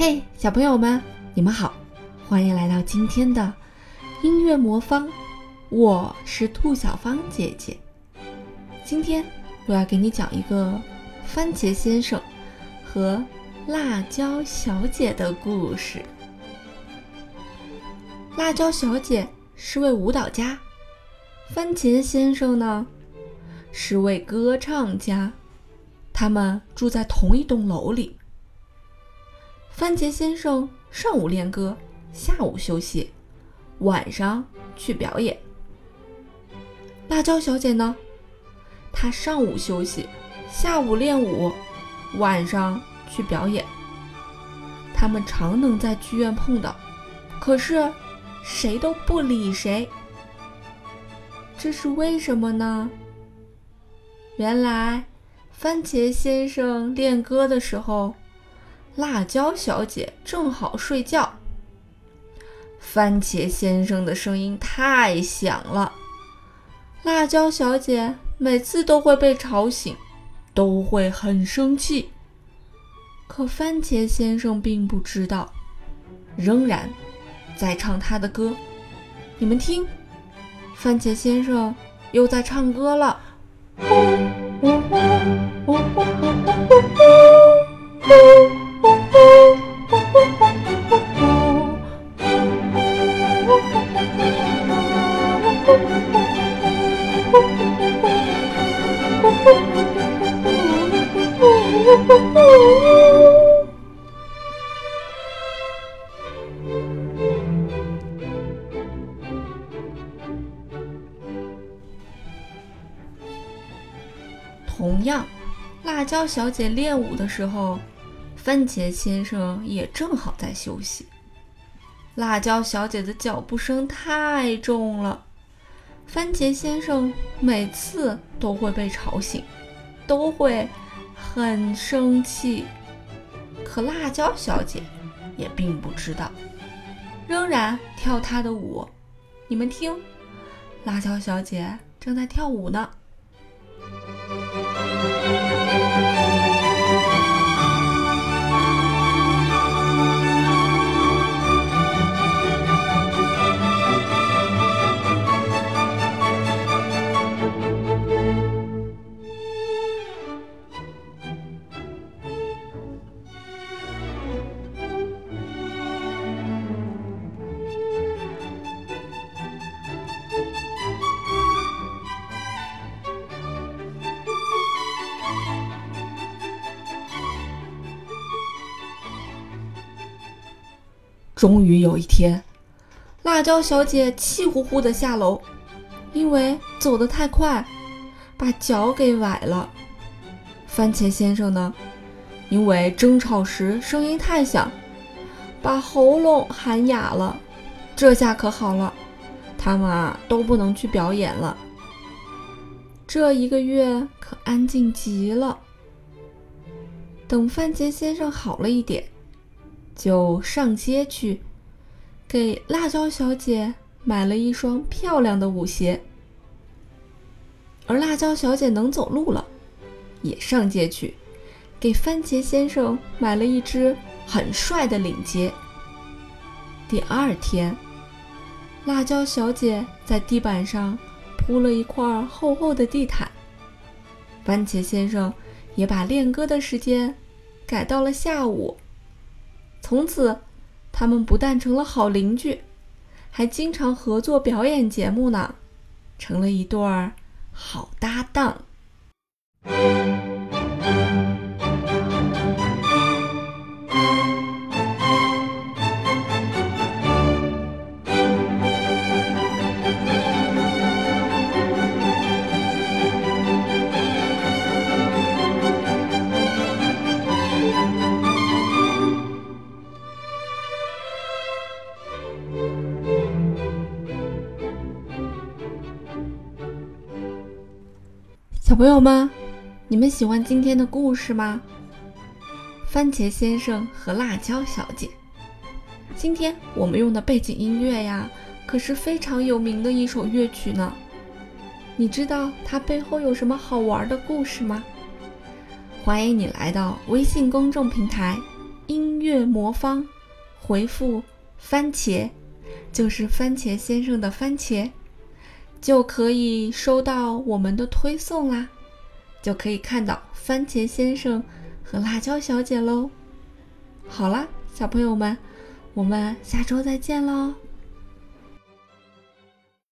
嘿，小朋友们，你们好，欢迎来到今天的音乐魔方，我是兔小芳姐姐。今天我要给你讲一个番茄先生和辣椒小姐的故事。辣椒小姐是位舞蹈家，番茄先生呢是位歌唱家，他们住在同一栋楼里。番茄先生上午练歌，下午休息，晚上去表演。辣椒小姐呢？她上午休息，下午练舞，晚上去表演。他们常能在剧院碰到，可是谁都不理谁。这是为什么呢？原来，番茄先生练歌的时候。辣椒小姐正好睡觉，番茄先生的声音太响了，辣椒小姐每次都会被吵醒，都会很生气。可番茄先生并不知道，仍然在唱他的歌。你们听，番茄先生又在唱歌了。同样，辣椒小姐练舞的时候，番茄先生也正好在休息。辣椒小姐的脚步声太重了，番茄先生每次都会被吵醒，都会很生气。可辣椒小姐也并不知道，仍然跳她的舞。你们听，辣椒小姐正在跳舞呢。终于有一天，辣椒小姐气呼呼地下楼，因为走得太快，把脚给崴了。番茄先生呢，因为争吵时声音太响，把喉咙喊哑了。这下可好了，他们啊都不能去表演了。这一个月可安静极了。等番茄先生好了一点。就上街去，给辣椒小姐买了一双漂亮的舞鞋。而辣椒小姐能走路了，也上街去，给番茄先生买了一只很帅的领结。第二天，辣椒小姐在地板上铺了一块厚厚的地毯。番茄先生也把练歌的时间改到了下午。从此，他们不但成了好邻居，还经常合作表演节目呢，成了一对儿好搭档。朋友们，你们喜欢今天的故事吗？番茄先生和辣椒小姐。今天我们用的背景音乐呀，可是非常有名的一首乐曲呢。你知道它背后有什么好玩的故事吗？欢迎你来到微信公众平台音乐魔方，回复“番茄”，就是番茄先生的番茄，就可以收到我们的推送啦，就可以看到番茄先生和辣椒小姐喽。好啦，小朋友们，我们下周再见喽。